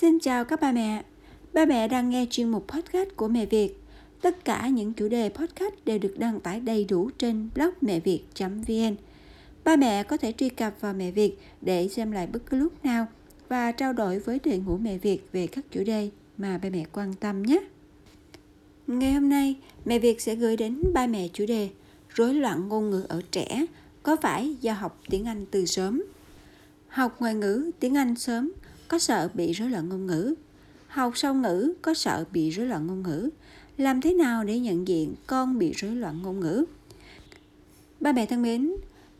Xin chào các ba mẹ. Ba mẹ đang nghe chuyên mục podcast của Mẹ Việt. Tất cả những chủ đề podcast đều được đăng tải đầy đủ trên blog mẹ việt.vn. Ba mẹ có thể truy cập vào Mẹ Việt để xem lại bất cứ lúc nào và trao đổi với đội ngũ Mẹ Việt về các chủ đề mà ba mẹ quan tâm nhé. Ngày hôm nay, Mẹ Việt sẽ gửi đến ba mẹ chủ đề rối loạn ngôn ngữ ở trẻ có phải do học tiếng Anh từ sớm? Học ngoại ngữ tiếng Anh sớm có sợ bị rối loạn ngôn ngữ? Học song ngữ có sợ bị rối loạn ngôn ngữ? Làm thế nào để nhận diện con bị rối loạn ngôn ngữ? Ba mẹ thân mến,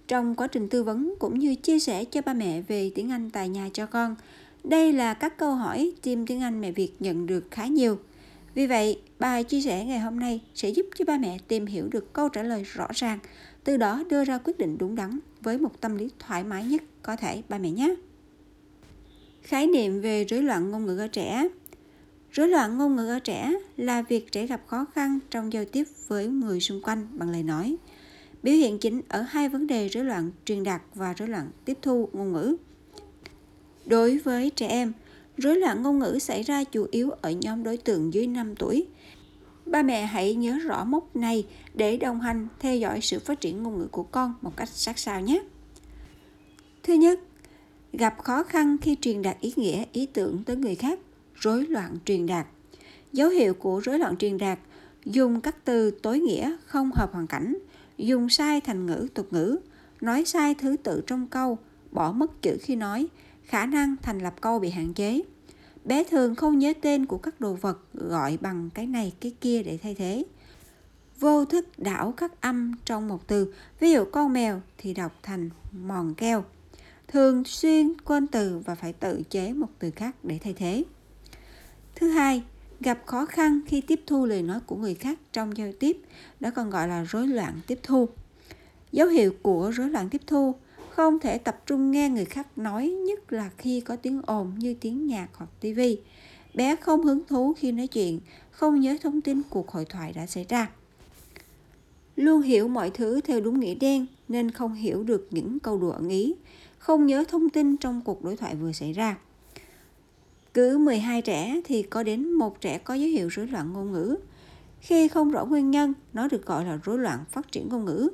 trong quá trình tư vấn cũng như chia sẻ cho ba mẹ về tiếng Anh tại nhà cho con, đây là các câu hỏi team tiếng Anh mẹ Việt nhận được khá nhiều. Vì vậy, bài chia sẻ ngày hôm nay sẽ giúp cho ba mẹ tìm hiểu được câu trả lời rõ ràng, từ đó đưa ra quyết định đúng đắn với một tâm lý thoải mái nhất có thể ba mẹ nhé. Khái niệm về rối loạn ngôn ngữ ở trẻ Rối loạn ngôn ngữ ở trẻ là việc trẻ gặp khó khăn trong giao tiếp với người xung quanh bằng lời nói. Biểu hiện chính ở hai vấn đề rối loạn truyền đạt và rối loạn tiếp thu ngôn ngữ. Đối với trẻ em, rối loạn ngôn ngữ xảy ra chủ yếu ở nhóm đối tượng dưới 5 tuổi. Ba mẹ hãy nhớ rõ mốc này để đồng hành theo dõi sự phát triển ngôn ngữ của con một cách sát sao nhé. Thứ nhất, gặp khó khăn khi truyền đạt ý nghĩa, ý tưởng tới người khác. Rối loạn truyền đạt. Dấu hiệu của rối loạn truyền đạt, dùng các từ tối nghĩa không hợp hoàn cảnh, dùng sai thành ngữ, tục ngữ, nói sai thứ tự trong câu, bỏ mất chữ khi nói, khả năng thành lập câu bị hạn chế. Bé thường không nhớ tên của các đồ vật, gọi bằng cái này, cái kia để thay thế. Vô thức đảo các âm trong một từ. Ví dụ con mèo thì đọc thành mòn keo thường xuyên quên từ và phải tự chế một từ khác để thay thế. Thứ hai, gặp khó khăn khi tiếp thu lời nói của người khác trong giao tiếp, đó còn gọi là rối loạn tiếp thu. Dấu hiệu của rối loạn tiếp thu không thể tập trung nghe người khác nói nhất là khi có tiếng ồn như tiếng nhạc hoặc tivi. Bé không hứng thú khi nói chuyện, không nhớ thông tin cuộc hội thoại đã xảy ra. Luôn hiểu mọi thứ theo đúng nghĩa đen nên không hiểu được những câu đùa ẩn ý không nhớ thông tin trong cuộc đối thoại vừa xảy ra. Cứ 12 trẻ thì có đến một trẻ có dấu hiệu rối loạn ngôn ngữ. Khi không rõ nguyên nhân, nó được gọi là rối loạn phát triển ngôn ngữ.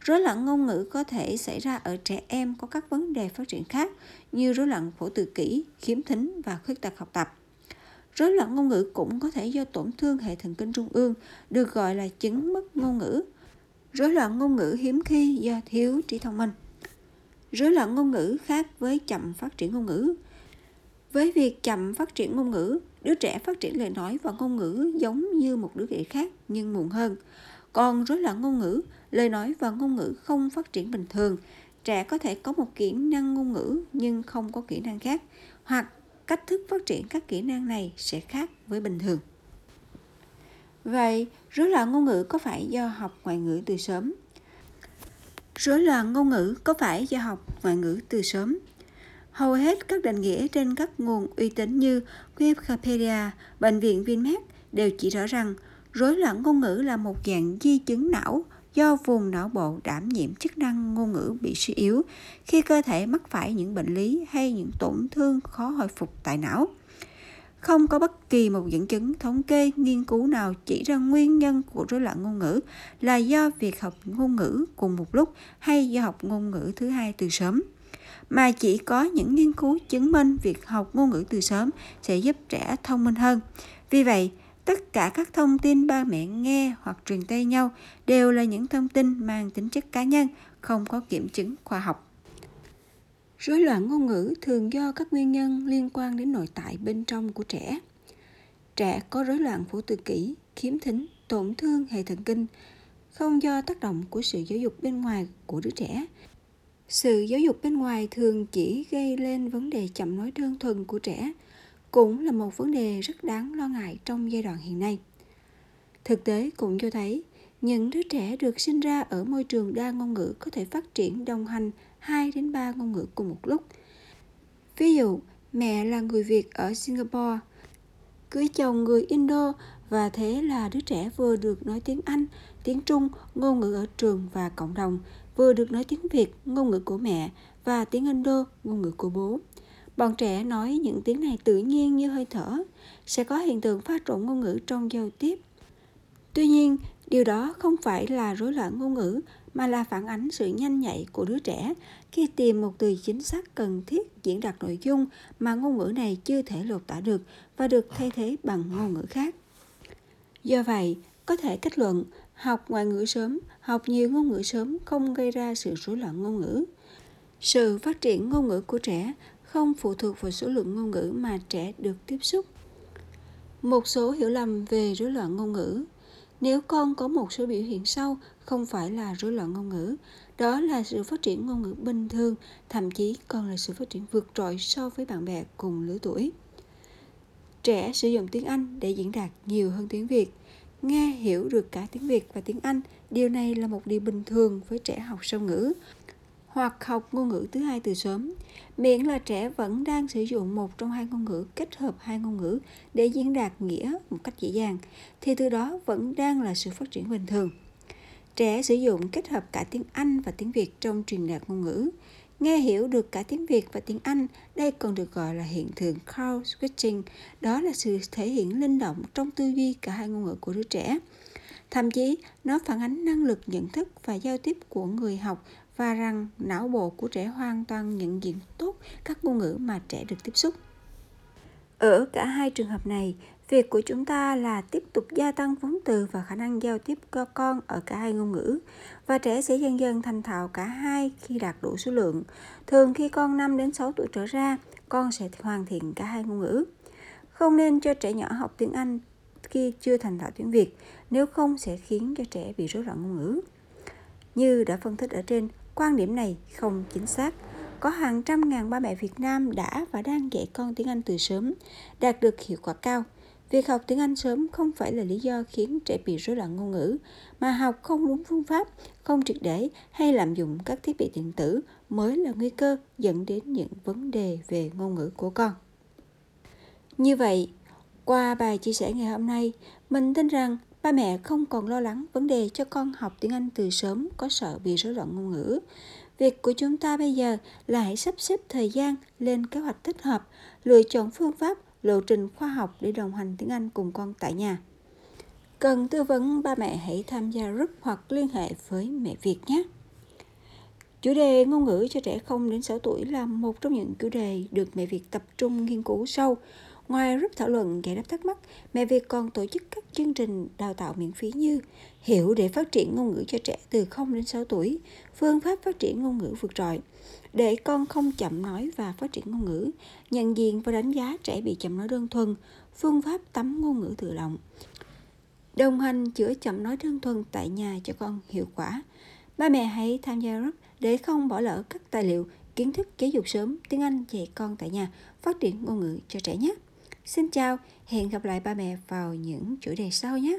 Rối loạn ngôn ngữ có thể xảy ra ở trẻ em có các vấn đề phát triển khác như rối loạn phổ tự kỷ, khiếm thính và khuyết tật học tập. Rối loạn ngôn ngữ cũng có thể do tổn thương hệ thần kinh trung ương, được gọi là chứng mất ngôn ngữ. Rối loạn ngôn ngữ hiếm khi do thiếu trí thông minh. Rối loạn ngôn ngữ khác với chậm phát triển ngôn ngữ. Với việc chậm phát triển ngôn ngữ, đứa trẻ phát triển lời nói và ngôn ngữ giống như một đứa trẻ khác nhưng muộn hơn. Còn rối loạn ngôn ngữ, lời nói và ngôn ngữ không phát triển bình thường. Trẻ có thể có một kỹ năng ngôn ngữ nhưng không có kỹ năng khác, hoặc cách thức phát triển các kỹ năng này sẽ khác với bình thường. Vậy, rối loạn ngôn ngữ có phải do học ngoại ngữ từ sớm? Rối loạn ngôn ngữ có phải do học ngoại ngữ từ sớm? Hầu hết các định nghĩa trên các nguồn uy tín như Wikipedia, Bệnh viện Vinmec đều chỉ rõ rằng rối loạn ngôn ngữ là một dạng di chứng não do vùng não bộ đảm nhiệm chức năng ngôn ngữ bị suy yếu khi cơ thể mắc phải những bệnh lý hay những tổn thương khó hồi phục tại não. Không có bất kỳ một dẫn chứng thống kê nghiên cứu nào chỉ ra nguyên nhân của rối loạn ngôn ngữ là do việc học ngôn ngữ cùng một lúc hay do học ngôn ngữ thứ hai từ sớm mà chỉ có những nghiên cứu chứng minh việc học ngôn ngữ từ sớm sẽ giúp trẻ thông minh hơn. Vì vậy, tất cả các thông tin ba mẹ nghe hoặc truyền tay nhau đều là những thông tin mang tính chất cá nhân, không có kiểm chứng khoa học. Rối loạn ngôn ngữ thường do các nguyên nhân liên quan đến nội tại bên trong của trẻ. Trẻ có rối loạn phổ tự kỷ, khiếm thính, tổn thương hệ thần kinh không do tác động của sự giáo dục bên ngoài của đứa trẻ. Sự giáo dục bên ngoài thường chỉ gây lên vấn đề chậm nói đơn thuần của trẻ, cũng là một vấn đề rất đáng lo ngại trong giai đoạn hiện nay. Thực tế cũng cho thấy, những đứa trẻ được sinh ra ở môi trường đa ngôn ngữ có thể phát triển đồng hành 2 đến 3 ngôn ngữ cùng một lúc. Ví dụ, mẹ là người Việt ở Singapore, cưới chồng người Indo và thế là đứa trẻ vừa được nói tiếng Anh, tiếng Trung, ngôn ngữ ở trường và cộng đồng, vừa được nói tiếng Việt, ngôn ngữ của mẹ và tiếng Indo, ngôn ngữ của bố. Bọn trẻ nói những tiếng này tự nhiên như hơi thở, sẽ có hiện tượng pha trộn ngôn ngữ trong giao tiếp. Tuy nhiên, điều đó không phải là rối loạn ngôn ngữ mà là phản ánh sự nhanh nhạy của đứa trẻ khi tìm một từ chính xác cần thiết diễn đạt nội dung mà ngôn ngữ này chưa thể lột tả được và được thay thế bằng ngôn ngữ khác. Do vậy, có thể kết luận học ngoại ngữ sớm, học nhiều ngôn ngữ sớm không gây ra sự rối loạn ngôn ngữ. Sự phát triển ngôn ngữ của trẻ không phụ thuộc vào số lượng ngôn ngữ mà trẻ được tiếp xúc. Một số hiểu lầm về rối loạn ngôn ngữ. Nếu con có một số biểu hiện sau không phải là rối loạn ngôn ngữ, đó là sự phát triển ngôn ngữ bình thường, thậm chí còn là sự phát triển vượt trội so với bạn bè cùng lứa tuổi. Trẻ sử dụng tiếng Anh để diễn đạt nhiều hơn tiếng Việt, nghe hiểu được cả tiếng Việt và tiếng Anh. Điều này là một điều bình thường với trẻ học song ngữ hoặc học ngôn ngữ thứ hai từ sớm, miễn là trẻ vẫn đang sử dụng một trong hai ngôn ngữ kết hợp hai ngôn ngữ để diễn đạt nghĩa một cách dễ dàng, thì từ đó vẫn đang là sự phát triển bình thường. Trẻ sử dụng kết hợp cả tiếng Anh và tiếng Việt trong truyền đạt ngôn ngữ. Nghe hiểu được cả tiếng Việt và tiếng Anh, đây còn được gọi là hiện tượng crowd switching, đó là sự thể hiện linh động trong tư duy cả hai ngôn ngữ của đứa trẻ. Thậm chí, nó phản ánh năng lực nhận thức và giao tiếp của người học và rằng não bộ của trẻ hoàn toàn nhận diện tốt các ngôn ngữ mà trẻ được tiếp xúc. Ở cả hai trường hợp này, việc của chúng ta là tiếp tục gia tăng vốn từ và khả năng giao tiếp cho con ở cả hai ngôn ngữ và trẻ sẽ dần dần thành thạo cả hai khi đạt đủ số lượng. Thường khi con 5 đến 6 tuổi trở ra, con sẽ hoàn thiện cả hai ngôn ngữ. Không nên cho trẻ nhỏ học tiếng Anh khi chưa thành thạo tiếng Việt, nếu không sẽ khiến cho trẻ bị rối loạn ngôn ngữ. Như đã phân tích ở trên, quan điểm này không chính xác. Có hàng trăm ngàn ba mẹ Việt Nam đã và đang dạy con tiếng Anh từ sớm, đạt được hiệu quả cao. Việc học tiếng Anh sớm không phải là lý do khiến trẻ bị rối loạn ngôn ngữ, mà học không đúng phương pháp, không triệt để hay lạm dụng các thiết bị điện tử mới là nguy cơ dẫn đến những vấn đề về ngôn ngữ của con. Như vậy, qua bài chia sẻ ngày hôm nay, mình tin rằng ba mẹ không còn lo lắng vấn đề cho con học tiếng Anh từ sớm có sợ bị rối loạn ngôn ngữ. Việc của chúng ta bây giờ là hãy sắp xếp thời gian lên kế hoạch thích hợp, lựa chọn phương pháp, lộ trình khoa học để đồng hành tiếng Anh cùng con tại nhà. Cần tư vấn ba mẹ hãy tham gia group hoặc liên hệ với mẹ Việt nhé. Chủ đề ngôn ngữ cho trẻ 0 đến 6 tuổi là một trong những chủ đề được mẹ Việt tập trung nghiên cứu sâu Ngoài group thảo luận giải đáp thắc mắc, mẹ Việt còn tổ chức các chương trình đào tạo miễn phí như Hiểu để phát triển ngôn ngữ cho trẻ từ 0 đến 6 tuổi, phương pháp phát triển ngôn ngữ vượt trội, để con không chậm nói và phát triển ngôn ngữ, nhận diện và đánh giá trẻ bị chậm nói đơn thuần, phương pháp tắm ngôn ngữ tự động. Đồng hành chữa chậm nói đơn thuần tại nhà cho con hiệu quả. Ba mẹ hãy tham gia group để không bỏ lỡ các tài liệu, kiến thức giáo dục sớm, tiếng Anh dạy con tại nhà, phát triển ngôn ngữ cho trẻ nhé. Xin chào, hẹn gặp lại ba mẹ vào những chủ đề sau nhé.